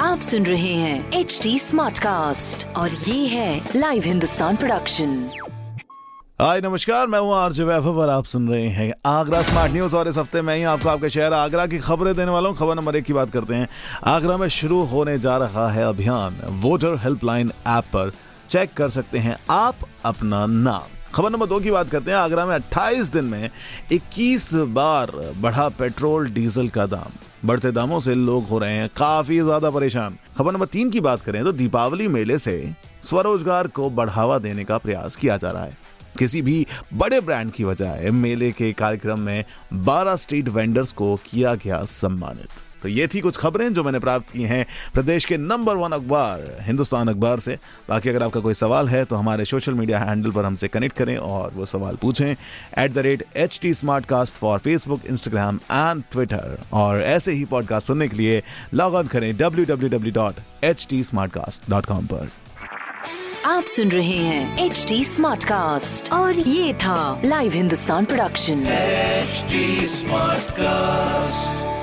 आप सुन रहे हैं एच डी स्मार्ट कास्ट और ये है लाइव हिंदुस्तान प्रोडक्शन हाय नमस्कार मैं हूँ आरजे वैभव और आप सुन रहे हैं आगरा स्मार्ट न्यूज़ और इस हफ़्ते मैं ही आपको आपके शहर आगरा की खबरें देने वाला हूँ। खबर नंबर एक की बात करते हैं। आगरा में शुरू होने जा रहा है अभियान। वोटर हेल्पलाइन ऐप पर चेक कर सकते हैं आप अपना नाम। खबर नंबर दो की बात करते हैं। आगरा में 28 दिन में 21 बार बढ़ा पेट्रोल, डीजल का दाम। बढ़ते दामों से लोग हो रहे हैं काफ़ी ज़्यादा परेशान। खबर नंबर तीन की बात करें तो दीपावली मेले से स्वरोजगार को बढ़ावा देने का प्रयास किया जा रहा है। किसी भी बड़े ब्रांड की बजाय मेले के कार्यक्रम में 12 स्ट्रीट वेंडर्स को किया गया सम्मानित। तो ये थी कुछ खबरें जो मैंने प्राप्त की हैं प्रदेश के नंबर वन अखबार हिंदुस्तान अखबार से। बाकी अगर आपका कोई सवाल है तो हमारे सोशल मीडिया हैंडल पर हमसे कनेक्ट करें और वो सवाल पूछें। At the rate H T Smartcast for Facebook Instagram and Twitter और ऐसे ही पॉडकास्ट सुनने के लिए लॉग ऑन करें W W W dot H T Smartcast dot com पर। आप सुन रहे हैं एच टी स्मार्ट कास्ट और ये था live Hindustan production HD Smartcast.